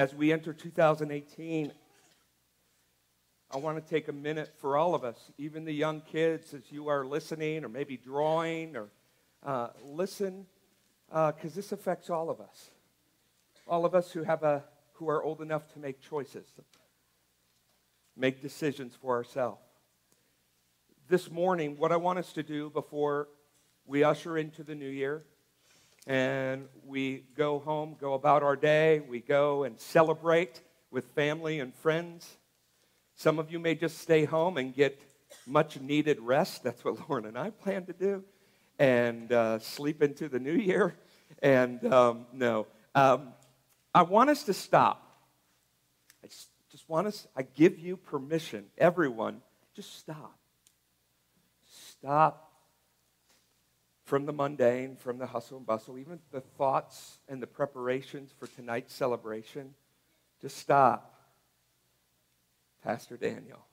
as we enter 2018, I want to take a minute for all of us, even the young kids, as you are listening or maybe drawing or uh, listen, because uh, this affects all of us. All of us who, have a, who are old enough to make choices, make decisions for ourselves. This morning, what I want us to do before we usher into the new year and we go home, go about our day, we go and celebrate with family and friends. Some of you may just stay home and get much needed rest. That's what Lauren and I plan to do. And uh, sleep into the new year. And um, no, um, I want us to stop. I just, just want us, I give you permission, everyone, just stop. Stop from the mundane, from the hustle and bustle, even the thoughts and the preparations for tonight's celebration, just stop. Pastor Daniel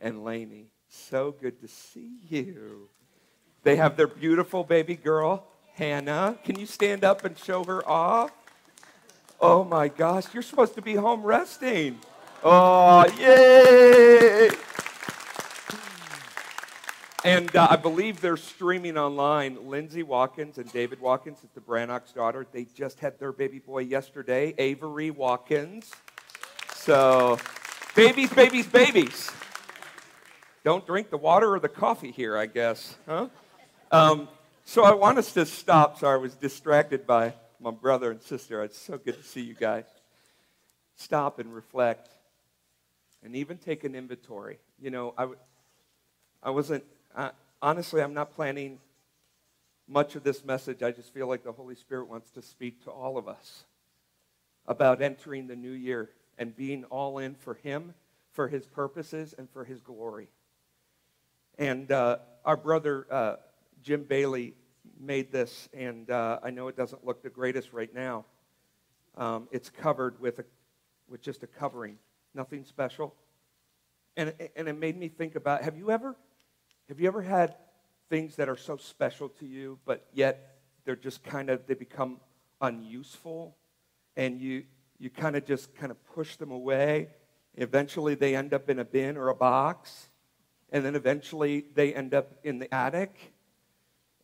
and Lainey, so good to see you. They have their beautiful baby girl, Hannah. Can you stand up and show her off? Oh my gosh, you're supposed to be home resting. Oh, yay! And uh, I believe they're streaming online. Lindsay Watkins and David Watkins it's the Brannock's daughter. They just had their baby boy yesterday, Avery Watkins. So, babies, babies, babies. Don't drink the water or the coffee here, I guess. Huh? Um, so I want us to stop. Sorry, I was distracted by my brother and sister. It's so good to see you guys. Stop and reflect and even take an inventory. You know, I, I wasn't uh, honestly, I'm not planning much of this message. I just feel like the Holy Spirit wants to speak to all of us about entering the new year and being all in for Him, for His purposes, and for His glory. And uh, our brother uh, Jim Bailey made this, and uh, I know it doesn't look the greatest right now. Um, it's covered with, a, with just a covering, nothing special. And, and it made me think about have you ever have you ever had things that are so special to you, but yet they're just kind of, they become unuseful, and you, you kind of just kind of push them away? Eventually, they end up in a bin or a box, and then eventually they end up in the attic.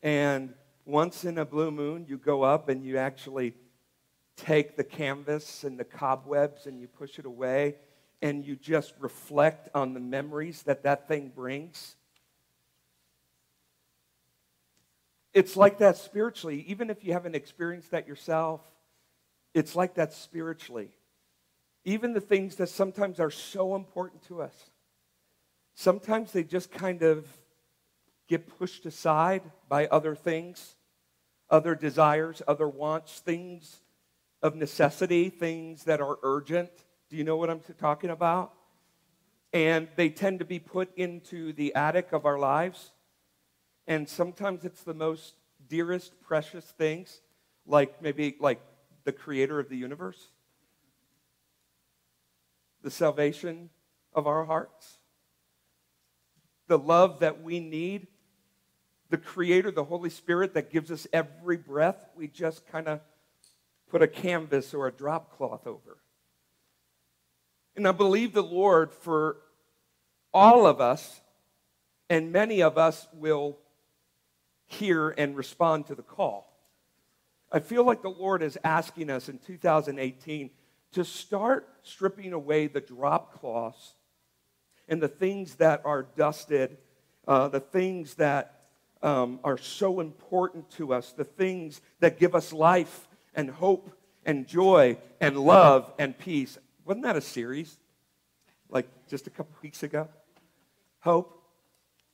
And once in a blue moon, you go up and you actually take the canvas and the cobwebs and you push it away, and you just reflect on the memories that that thing brings It's like that spiritually. Even if you haven't experienced that yourself, it's like that spiritually. Even the things that sometimes are so important to us, sometimes they just kind of get pushed aside by other things, other desires, other wants, things of necessity, things that are urgent. Do you know what I'm talking about? And they tend to be put into the attic of our lives and sometimes it's the most dearest, precious things, like maybe like the creator of the universe, the salvation of our hearts, the love that we need, the creator, the Holy Spirit that gives us every breath. We just kind of put a canvas or a drop cloth over. And I believe the Lord for all of us, and many of us will hear and respond to the call. I feel like the Lord is asking us in 2018 to start stripping away the drop cloths and the things that are dusted, uh, the things that um, are so important to us, the things that give us life and hope and joy and love and peace. Wasn't that a series like just a couple weeks ago? Hope,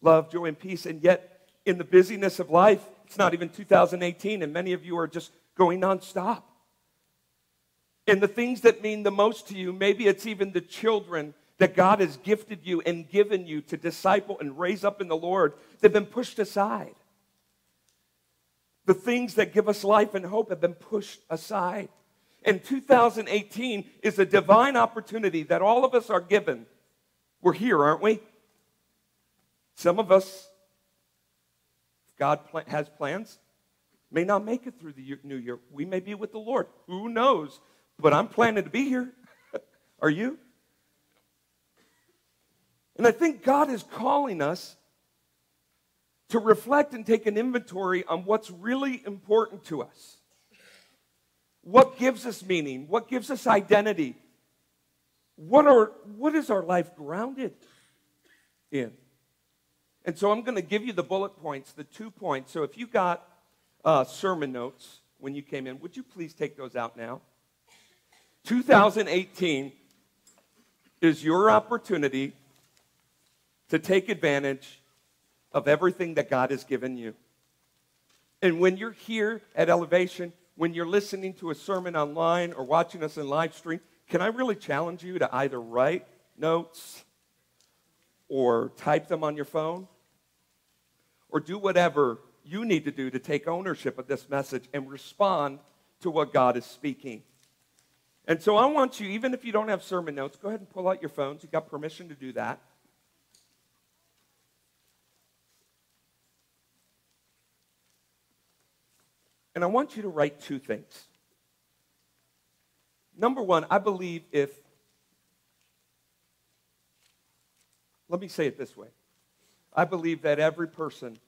love, joy, and peace. And yet, in the busyness of life, it's not even 2018, and many of you are just going nonstop. And the things that mean the most to you, maybe it's even the children that God has gifted you and given you to disciple and raise up in the Lord, they've been pushed aside. The things that give us life and hope have been pushed aside. And 2018 is a divine opportunity that all of us are given. We're here, aren't we? Some of us God has plans, may not make it through the new year. We may be with the Lord. Who knows? but I'm planning to be here. Are you? And I think God is calling us to reflect and take an inventory on what's really important to us. What gives us meaning? What gives us identity? What, are, what is our life grounded in? And so I'm going to give you the bullet points, the two points. So if you got uh, sermon notes when you came in, would you please take those out now? 2018 is your opportunity to take advantage of everything that God has given you. And when you're here at Elevation, when you're listening to a sermon online or watching us in live stream, can I really challenge you to either write notes or type them on your phone or do whatever you need to do to take ownership of this message and respond to what God is speaking? And so I want you, even if you don't have sermon notes, go ahead and pull out your phones. You've got permission to do that. And I want you to write two things. Number one, I believe if, let me say it this way I believe that every person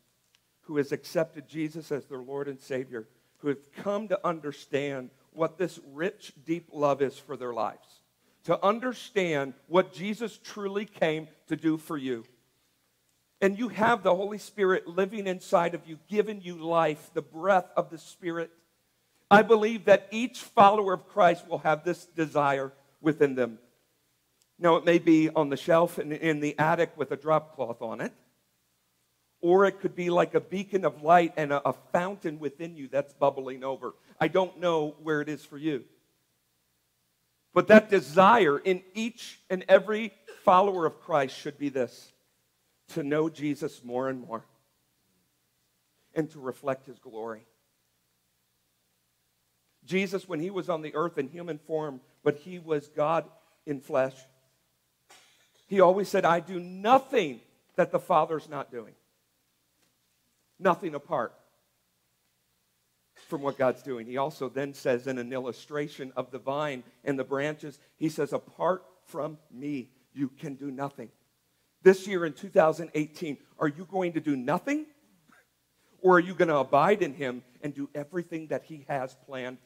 who has accepted Jesus as their Lord and Savior, who have come to understand what this rich, deep love is for their lives, to understand what Jesus truly came to do for you. And you have the Holy Spirit living inside of you, giving you life, the breath of the Spirit. I believe that each follower of Christ will have this desire within them. Now, it may be on the shelf in, in the attic with a drop cloth on it, or it could be like a beacon of light and a, a fountain within you that's bubbling over. I don't know where it is for you. But that desire in each and every follower of Christ should be this to know Jesus more and more and to reflect his glory. Jesus, when he was on the earth in human form, but he was God in flesh, he always said, I do nothing that the Father's not doing. Nothing apart from what God's doing. He also then says, in an illustration of the vine and the branches, he says, Apart from me, you can do nothing. This year in 2018, are you going to do nothing? Or are you going to abide in him and do everything that he has planned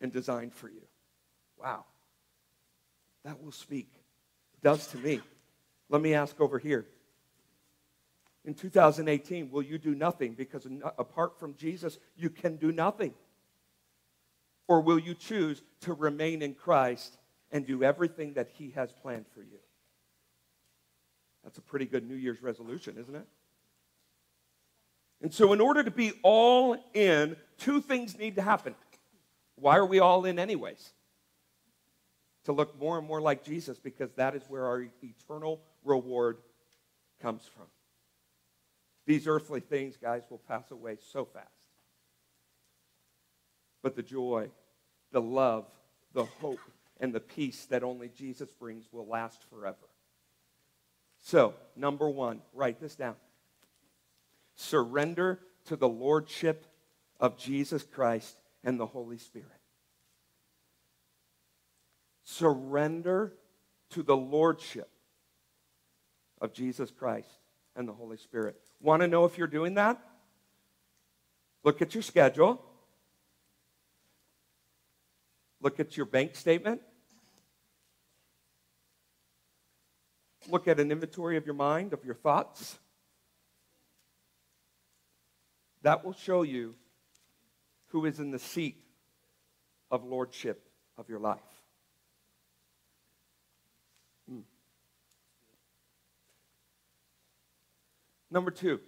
and designed for you? Wow. That will speak. It does to me. Let me ask over here in 2018, will you do nothing? Because apart from Jesus, you can do nothing. Or will you choose to remain in Christ and do everything that He has planned for you? That's a pretty good New Year's resolution, isn't it? And so, in order to be all in, two things need to happen. Why are we all in, anyways? To look more and more like Jesus, because that is where our eternal reward comes from. These earthly things, guys, will pass away so fast. But the joy, the love, the hope, and the peace that only Jesus brings will last forever. So, number one, write this down surrender to the lordship of Jesus Christ and the Holy Spirit. Surrender to the lordship of Jesus Christ and the Holy Spirit. Want to know if you're doing that? Look at your schedule. Look at your bank statement. Look at an inventory of your mind, of your thoughts. That will show you who is in the seat of lordship of your life. Hmm. Number two.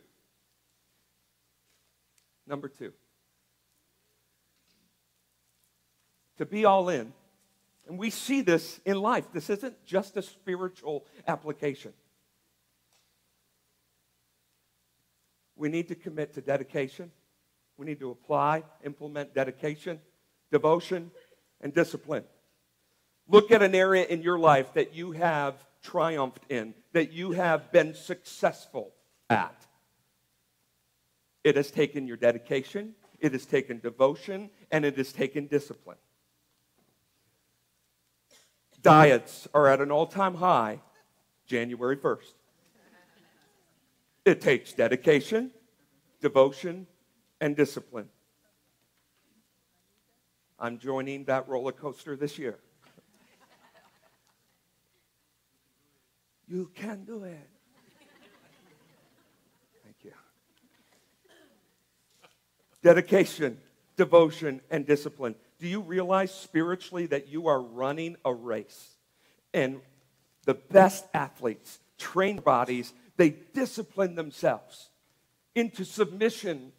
Number two. To be all in. And we see this in life. This isn't just a spiritual application. We need to commit to dedication. We need to apply, implement dedication, devotion, and discipline. Look at an area in your life that you have triumphed in, that you have been successful at. It has taken your dedication, it has taken devotion, and it has taken discipline. Diets are at an all time high January 1st. It takes dedication, devotion, and discipline. I'm joining that roller coaster this year. You can do it. Thank you. Dedication, devotion, and discipline. Do you realize spiritually that you are running a race? And the best athletes, trained bodies, they discipline themselves into submission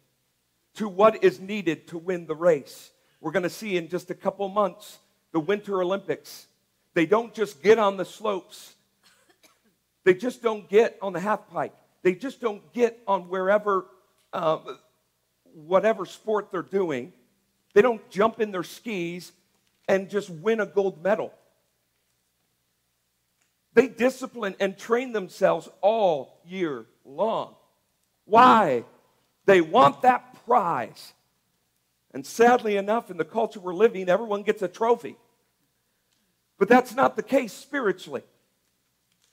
to what is needed to win the race. We're going to see in just a couple months the Winter Olympics. They don't just get on the slopes, they just don't get on the half pipe, they just don't get on wherever, um, whatever sport they're doing. They don't jump in their skis and just win a gold medal. They discipline and train themselves all year long. Why? They want that prize. And sadly enough, in the culture we're living, everyone gets a trophy. But that's not the case spiritually.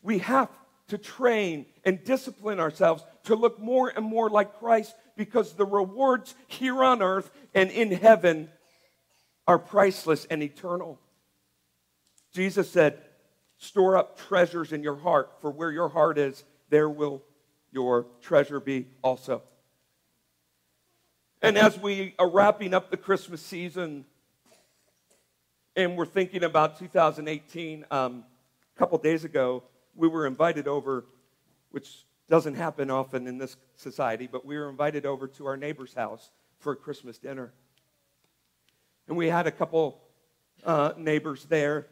We have to train and discipline ourselves to look more and more like Christ because the rewards here on earth and in heaven are priceless and eternal. Jesus said, Store up treasures in your heart, for where your heart is, there will your treasure be also. And as we are wrapping up the Christmas season and we're thinking about 2018, um, a couple days ago, we were invited over, which doesn't happen often in this society, but we were invited over to our neighbor's house for a Christmas dinner. And we had a couple uh, neighbors there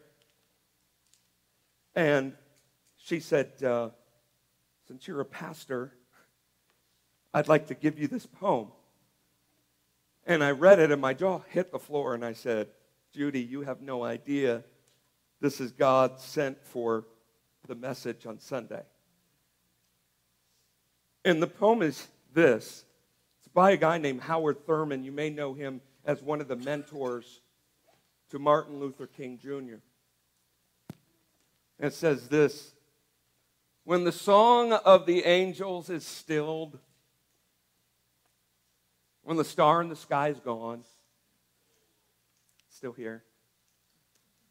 and she said, uh, Since you're a pastor, I'd like to give you this poem. And I read it, and my jaw hit the floor, and I said, Judy, you have no idea. This is God sent for the message on Sunday. And the poem is this it's by a guy named Howard Thurman. You may know him as one of the mentors to Martin Luther King Jr. And It says this When the song of the angels is stilled, when the star in the sky is gone, still here.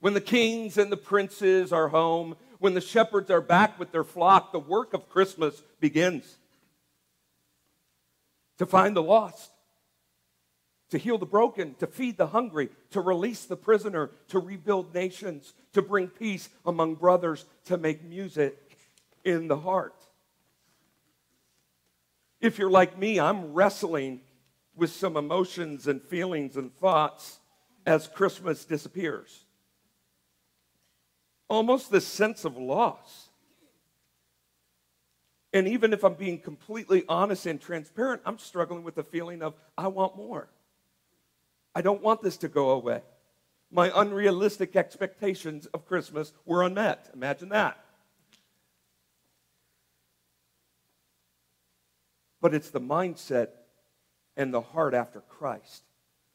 When the kings and the princes are home, when the shepherds are back with their flock, the work of Christmas begins. To find the lost, to heal the broken, to feed the hungry, to release the prisoner, to rebuild nations, to bring peace among brothers, to make music in the heart. If you're like me, I'm wrestling with some emotions and feelings and thoughts as Christmas disappears. Almost this sense of loss. And even if I'm being completely honest and transparent, I'm struggling with the feeling of, I want more. I don't want this to go away. My unrealistic expectations of Christmas were unmet. Imagine that. But it's the mindset and the heart after Christ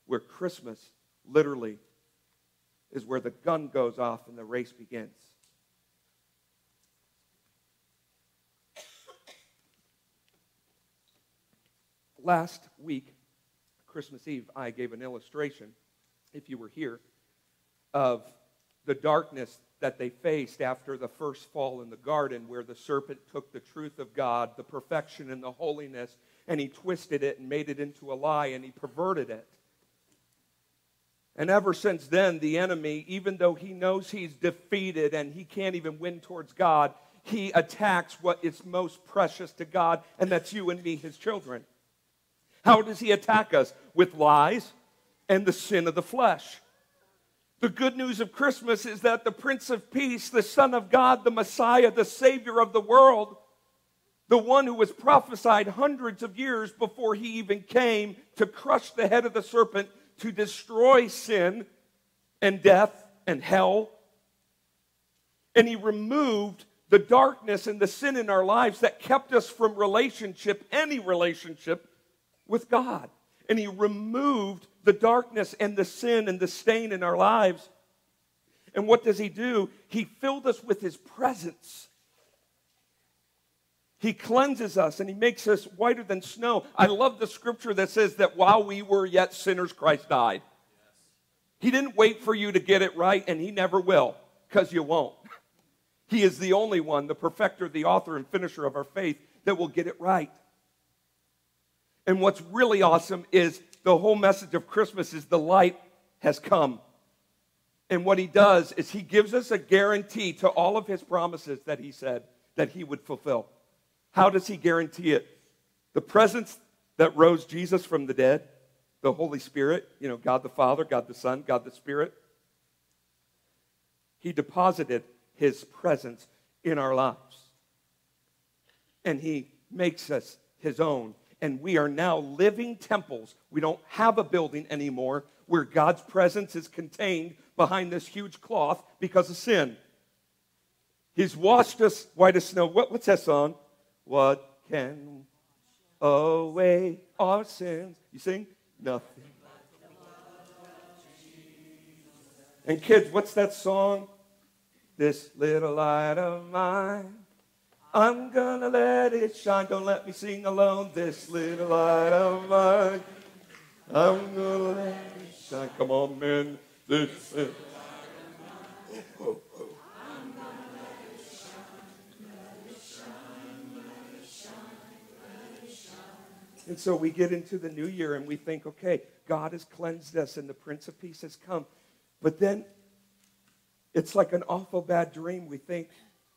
where Christmas literally is where the gun goes off and the race begins. Last week, Christmas Eve, I gave an illustration, if you were here, of the darkness that they faced after the first fall in the garden, where the serpent took the truth of God, the perfection and the holiness, and he twisted it and made it into a lie and he perverted it. And ever since then, the enemy, even though he knows he's defeated and he can't even win towards God, he attacks what is most precious to God, and that's you and me, his children. How does he attack us? With lies and the sin of the flesh. The good news of Christmas is that the Prince of Peace, the Son of God, the Messiah, the Savior of the world, the one who was prophesied hundreds of years before he even came to crush the head of the serpent, to destroy sin and death and hell. And he removed the darkness and the sin in our lives that kept us from relationship, any relationship with God. And He removed the darkness and the sin and the stain in our lives. And what does he do? He filled us with his presence. He cleanses us and he makes us whiter than snow. I love the scripture that says that while we were yet sinners, Christ died. He didn't wait for you to get it right, and he never will, because you won't. He is the only one, the perfecter, the author, and finisher of our faith, that will get it right. And what's really awesome is the whole message of Christmas is the light has come. And what he does is he gives us a guarantee to all of his promises that he said that he would fulfill. How does he guarantee it? The presence that rose Jesus from the dead, the Holy Spirit, you know, God the Father, God the Son, God the Spirit. He deposited his presence in our lives. And he makes us his own and we are now living temples. We don't have a building anymore where God's presence is contained behind this huge cloth because of sin. He's washed us white as snow. What, what's that song? What can away our sins? You sing? Nothing. And kids, what's that song? This little light of mine I'm gonna let it shine. Don't let me sing alone this little light of mine. I'm gonna let it shine. Come on, men. This is. And so we get into the new year and we think, okay, God has cleansed us and the Prince of Peace has come. But then it's like an awful bad dream. We think,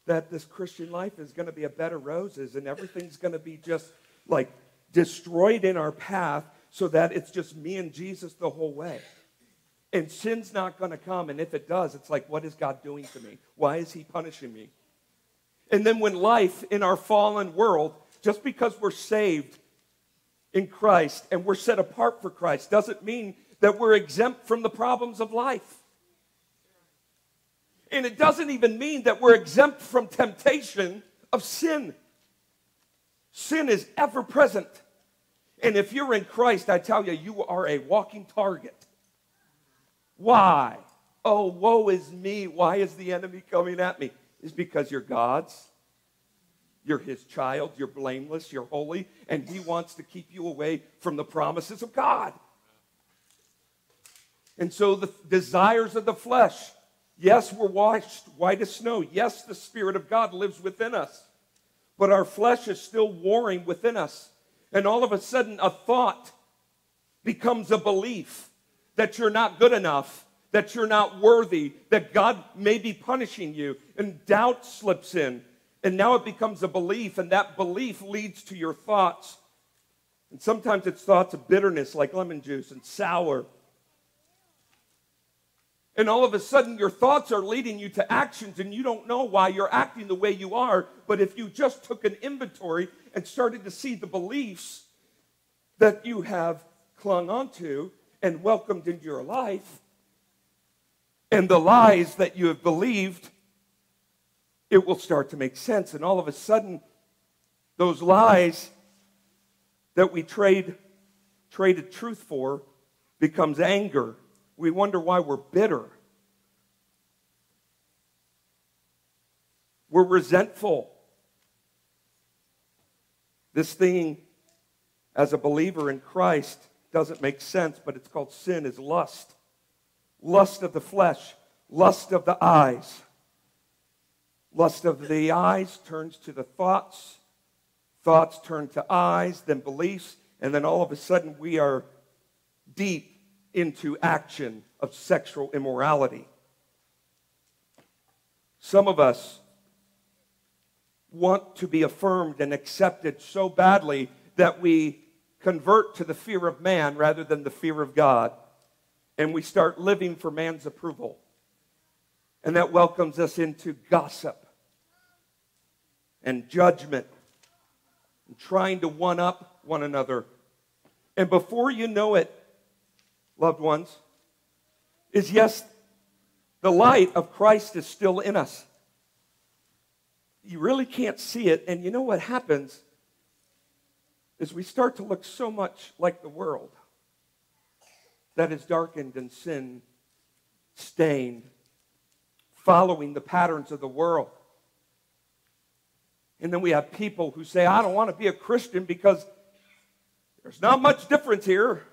that this Christian life is going to be a bed of roses and everything's going to be just like destroyed in our path so that it's just me and Jesus the whole way. And sin's not going to come. And if it does, it's like, what is God doing to me? Why is He punishing me? And then when life in our fallen world, just because we're saved in Christ and we're set apart for Christ, doesn't mean that we're exempt from the problems of life. And it doesn't even mean that we're exempt from temptation of sin. Sin is ever present. And if you're in Christ, I tell you, you are a walking target. Why? Oh, woe is me. Why is the enemy coming at me? Is because you're God's. You're his child. You're blameless. You're holy. And he wants to keep you away from the promises of God. And so the desires of the flesh Yes, we're washed white as snow. Yes, the Spirit of God lives within us. But our flesh is still warring within us. And all of a sudden, a thought becomes a belief that you're not good enough, that you're not worthy, that God may be punishing you. And doubt slips in. And now it becomes a belief, and that belief leads to your thoughts. And sometimes it's thoughts of bitterness, like lemon juice, and sour and all of a sudden, your thoughts are leading you to actions, and you don't know why you're acting the way you are. But if you just took an inventory and started to see the beliefs that you have clung onto and welcomed into your life, and the lies that you have believed, it will start to make sense. And all of a sudden, those lies that we trade traded truth for becomes anger we wonder why we're bitter. We're resentful. This thing, as a believer in Christ, doesn't make sense, but it's called sin, is lust. Lust of the flesh, lust of the eyes. Lust of the eyes turns to the thoughts, thoughts turn to eyes, then beliefs, and then all of a sudden we are deep into action of sexual immorality. Some of us want to be affirmed and accepted so badly that we convert to the fear of man rather than the fear of God. And we start living for man's approval. And that welcomes us into gossip and judgment and trying to one up one another. And before you know it, loved ones, is yes, the light of Christ is still in us. You really can't see it. And you know what happens is we start to look so much like the world that is darkened and sin stained. following the patterns of the world. And then we have people who say, I don't want to be a Christian because there's not much difference here.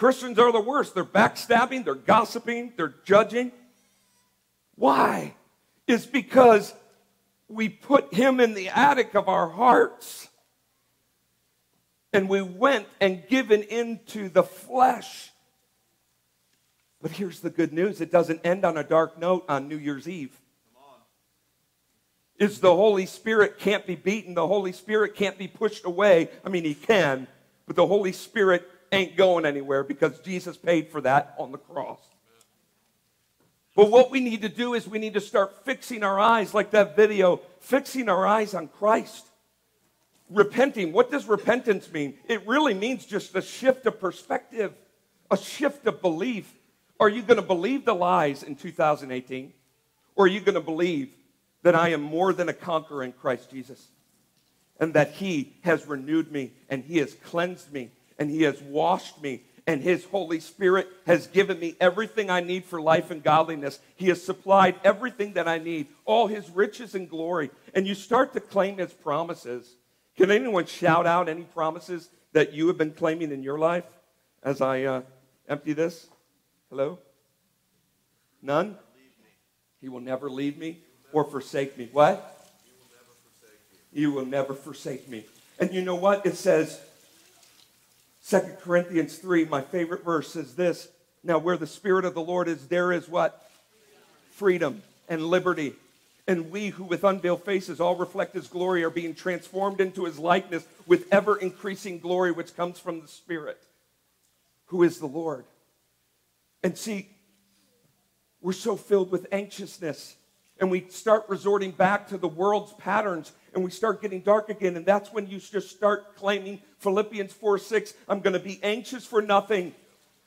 Christians are the worst. They're backstabbing, they're gossiping, they're judging. Why? It's because we put him in the attic of our hearts and we went and given into the flesh. But here's the good news it doesn't end on a dark note on New Year's Eve. Is the Holy Spirit can't be beaten, the Holy Spirit can't be pushed away. I mean, he can, but the Holy Spirit ain't going anywhere because Jesus paid for that on the cross. But what we need to do is we need to start fixing our eyes, like that video, fixing our eyes on Christ repenting. What does repentance mean? It really means just a shift of perspective, a shift of belief. Are you going to believe the lies in 2018? Or are you going to believe that I am more than a conqueror in Christ Jesus? And that He has renewed me, and He has cleansed me, and He has washed me, and His Holy Spirit has given me everything I need for life and godliness. He has supplied everything that I need, all His riches and glory. And you start to claim His promises can anyone shout out any promises that you have been claiming in your life as I uh, empty this? Hello? None? He will never leave me or forsake me. What? You will never forsake me. And you know what? It says, 2 Corinthians 3, my favorite verse says this. Now, where the Spirit of the Lord is, there is what? Freedom and liberty. And we who with unveiled faces all reflect his glory are being transformed into his likeness with ever increasing glory which comes from the Spirit, who is the Lord. And see, we're so filled with anxiousness and we start resorting back to the world's patterns and we start getting dark again. And that's when you just start claiming Philippians 4 6, I'm going to be anxious for nothing,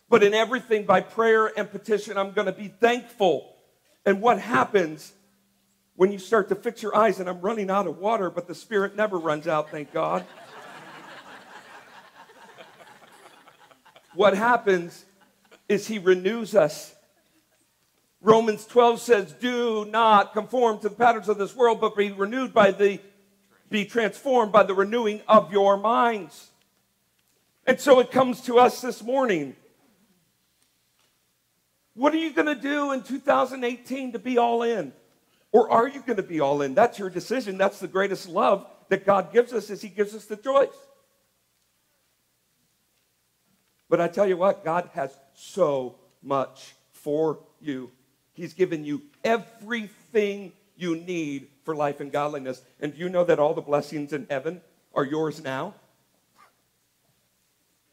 but in everything by prayer and petition, I'm going to be thankful. And what happens when you start to fix your eyes, and I'm running out of water, but the Spirit never runs out, thank God. what happens is He renews us. Romans 12 says, Do not conform to the patterns of this world, but be renewed by the, be transformed by the renewing of your minds. And so it comes to us this morning. What are you going to do in 2018 to be all in? Or are you going to be all in? That's your decision. That's the greatest love that God gives us is he gives us the choice. But I tell you what, God has so much for you. He's given you everything you need for life and godliness. And do you know that all the blessings in heaven are yours now?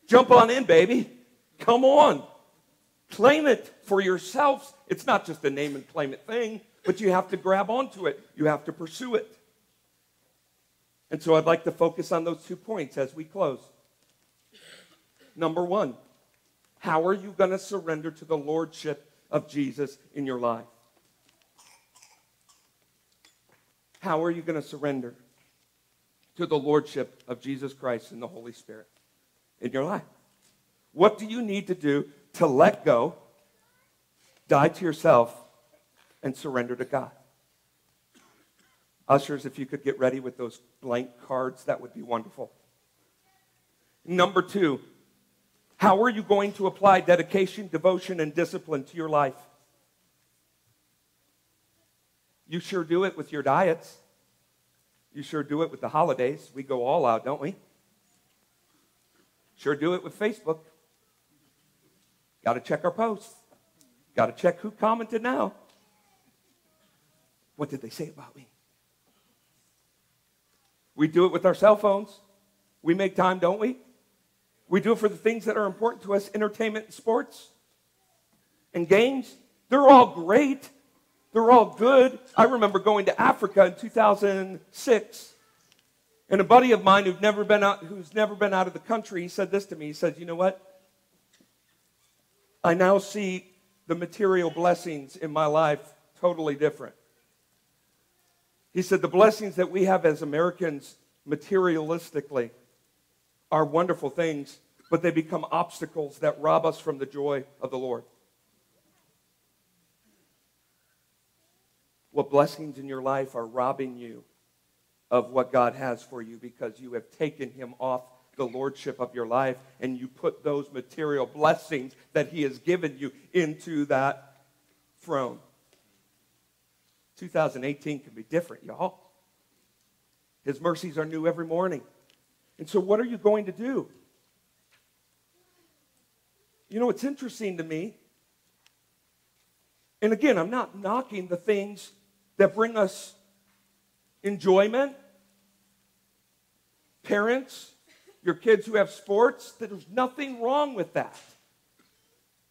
Jump on in, baby. Come on. Claim it for yourselves. It's not just a name and claim it thing. But you have to grab onto it, you have to pursue it. And so I'd like to focus on those two points as we close. Number one, how are you going to surrender to the lordship of Jesus in your life? How are you going to surrender to the lordship of Jesus Christ and the Holy Spirit in your life? What do you need to do to let go, die to yourself, and surrender to God. Ushers, if you could get ready with those blank cards, that would be wonderful. Number two, how are you going to apply dedication, devotion, and discipline to your life? You sure do it with your diets. You sure do it with the holidays. We go all out, don't we? Sure do it with Facebook. Got to check our posts. Got to check who commented now. What did they say about me? We do it with our cell phones. We make time, don't we? We do it for the things that are important to us entertainment and sports and games. They're all great. They're all good. I remember going to Africa in 2006. And a buddy of mine who'd never been out, who's never been out of the country, he said this to me. He said, You know what? I now see the material blessings in my life totally different. He said, The blessings that we have as Americans materialistically are wonderful things, but they become obstacles that rob us from the joy of the Lord. What blessings in your life are robbing you of what God has for you because you have taken him off the lordship of your life and you put those material blessings that he has given you into that throne. 2018 can be different, y'all. His mercies are new every morning. And so, what are you going to do? You know, it's interesting to me. And again, I'm not knocking the things that bring us enjoyment. Parents, your kids who have sports, there's nothing wrong with that.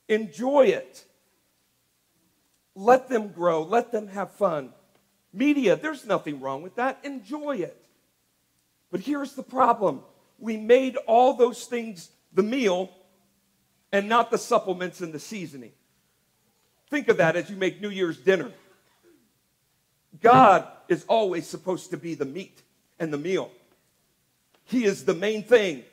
Enjoy it. Let them grow, let them have fun. Media, there's nothing wrong with that. Enjoy it. But here's the problem we made all those things the meal and not the supplements and the seasoning. Think of that as you make New Year's dinner. God is always supposed to be the meat and the meal. He is the main thing.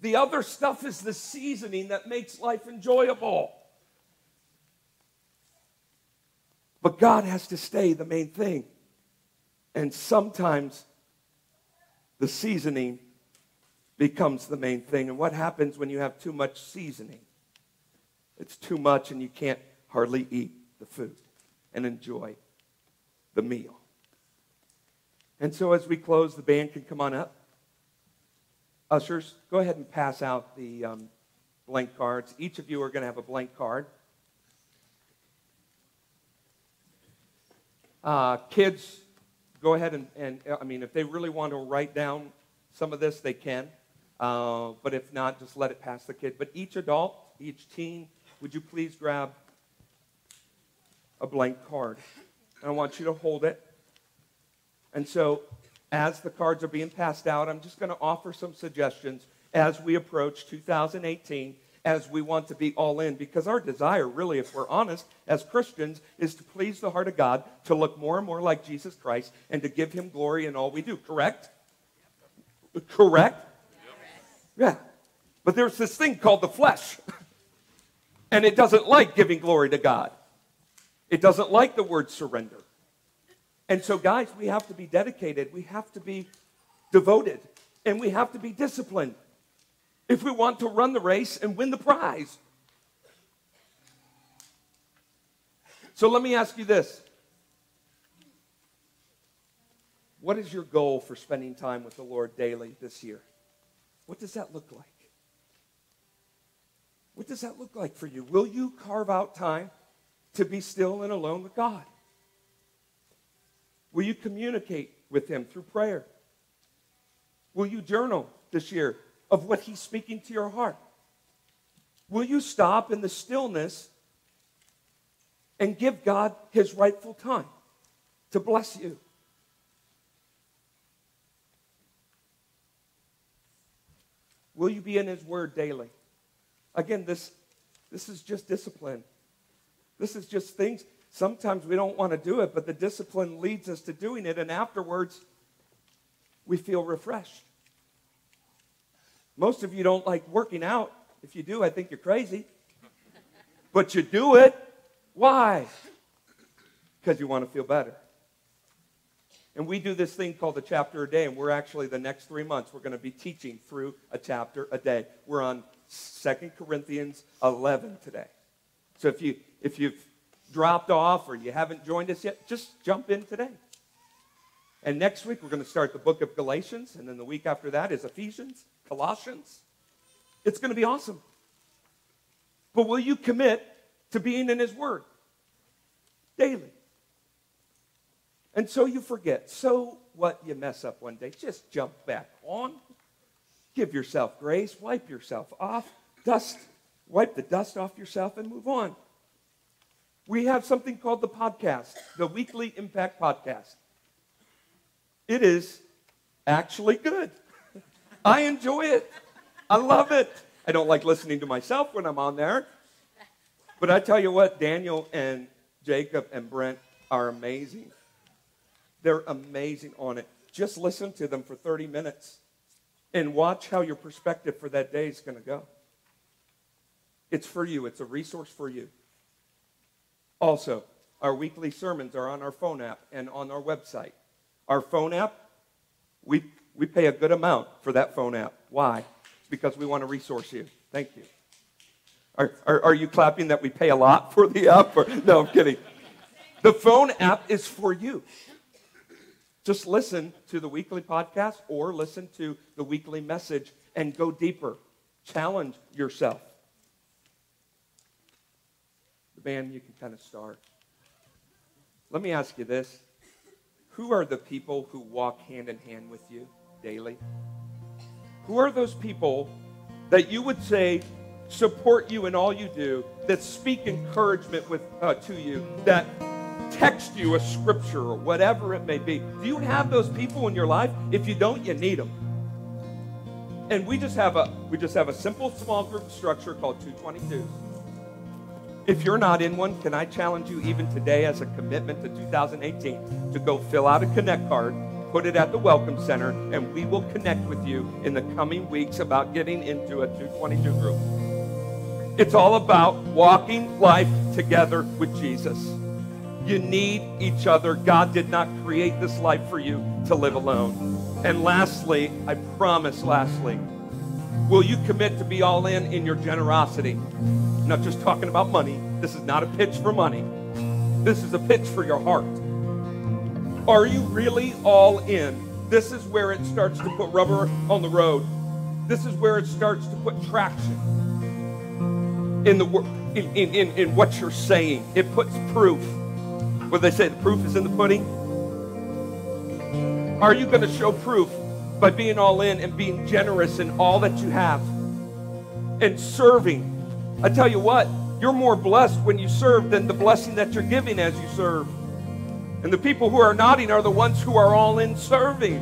The other stuff is the seasoning that makes life enjoyable. But God has to stay the main thing. And sometimes the seasoning becomes the main thing. And what happens when you have too much seasoning? It's too much and you can't hardly eat the food and enjoy the meal. And so as we close, the band can come on up. Ushers, go ahead and pass out the um, blank cards. Each of you are going to have a blank card. Uh, kids, go ahead and, and, I mean, if they really want to write down some of this, they can. Uh, but if not, just let it pass the kid. But each adult, each teen, would you please grab a blank card? And I want you to hold it. And so, as the cards are being passed out, I'm just going to offer some suggestions as we approach 2018 as we want to be all in because our desire, really, if we're honest, as Christians, is to please the heart of God, to look more and more like Jesus Christ, and to give him glory in all we do. Correct? Correct? Yeah. But there's this thing called the flesh, and it doesn't like giving glory to God, it doesn't like the word surrender. And so, guys, we have to be dedicated, we have to be devoted, and we have to be disciplined if we want to run the race and win the prize. So let me ask you this What is your goal for spending time with the Lord daily this year? What does that look like? What does that look like for you? Will you carve out time to be still and alone with God? Will you communicate with Him through prayer? Will you journal this year of what He's speaking to your heart? Will you stop in the stillness and give God His rightful time to bless you? Will you be in His Word daily? Again, this, this is just discipline. This is just things. Sometimes we don't want to do it, but the discipline leads us to doing it, and afterwards, we feel refreshed. Most of you don't like working out. If you do, I think you're crazy. But you do it. Why? Because you want to feel better. And we do this thing called a chapter a day, and we're actually the next three months, we're going to be teaching through a chapter a day. We're on Second Corinthians 11 today. So if, you, if you've dropped off or you haven't joined us yet, just jump in today. And next week, we're going to start the book of Galatians, and then the week after that is Ephesians. Colossians. It's going to be awesome. But will you commit to being in His Word daily? And so you forget. So what? You mess up one day. Just jump back on. Give yourself grace. Wipe yourself off. Dust. Wipe the dust off yourself and move on. We have something called the podcast, the Weekly Impact Podcast. It is actually good. I enjoy it. I love it. I don't like listening to myself when I'm on there. But I tell you what, Daniel and Jacob and Brent are amazing. They're amazing on it. Just listen to them for 30 minutes and watch how your perspective for that day is going to go. It's for you, it's a resource for you. Also, Our weekly sermons are on our phone app and on our website. Our phone app, we, we pay a good amount for that phone app. Why? Because we want to resource you. Thank you. Are, are, are you clapping that we pay a lot for the app? Or, no, I'm kidding. The phone app is for you. Just listen to the weekly podcast or listen to the weekly message and go deeper. Challenge yourself. The band, you can kind of start. Let me ask you this Who are the people who walk hand in hand with you daily? Who are those people that you would say support you in all you do, that speak encouragement with, uh, to you, that text you a scripture or whatever it may be? Do you have those people in your life? If you don't, you need them. And we just have a we just have a simple small group structure called 222. If you're not in one, can I challenge you even today as a commitment to 2018 to go fill out a connect card, put it at the welcome center, and we will connect with you in the coming weeks about getting into a 222 group. It's all about walking life together with Jesus. You need each other. God did not create this life for you to live alone. And lastly, I promise, lastly, will you commit to be all in in your generosity? I'm not just talking about money. This is not a pitch for money. This is a pitch for your heart. Are you really all in? This is where it starts to put rubber on the road. This is where it starts to put traction in the in, in, in, what you're saying. It puts proof. What they say, the proof is in the pudding. Are you going to show proof by being all in and being generous in all that you have and serving? I tell you what, you're more blessed when you serve than the blessing that you're giving as you serve. And the people who are nodding are the ones who are all in serving.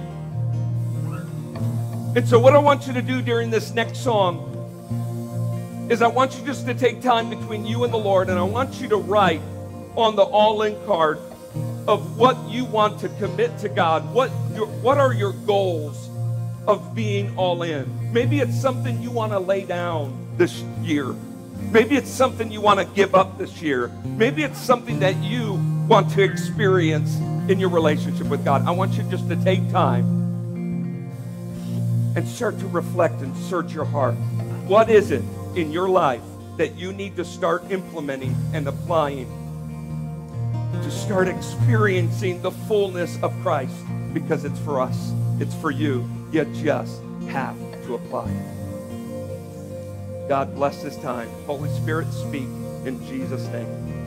And so, what I want you to do during this next song is I want you just to take time between you and the Lord, and I want you to write on the all in card of what you want to commit to God. What, your, what are your goals of being all in? Maybe it's something you want to lay down this year. Maybe it's something you want to give up this year. Maybe it's something that you want to experience in your relationship with God. I want you just to take time and start to reflect and search your heart. What is it in your life that you need to start implementing and applying to start experiencing the fullness of Christ because it's for us, it's for you. You just have to apply it. God bless this time. Holy Spirit, speak in Jesus' name.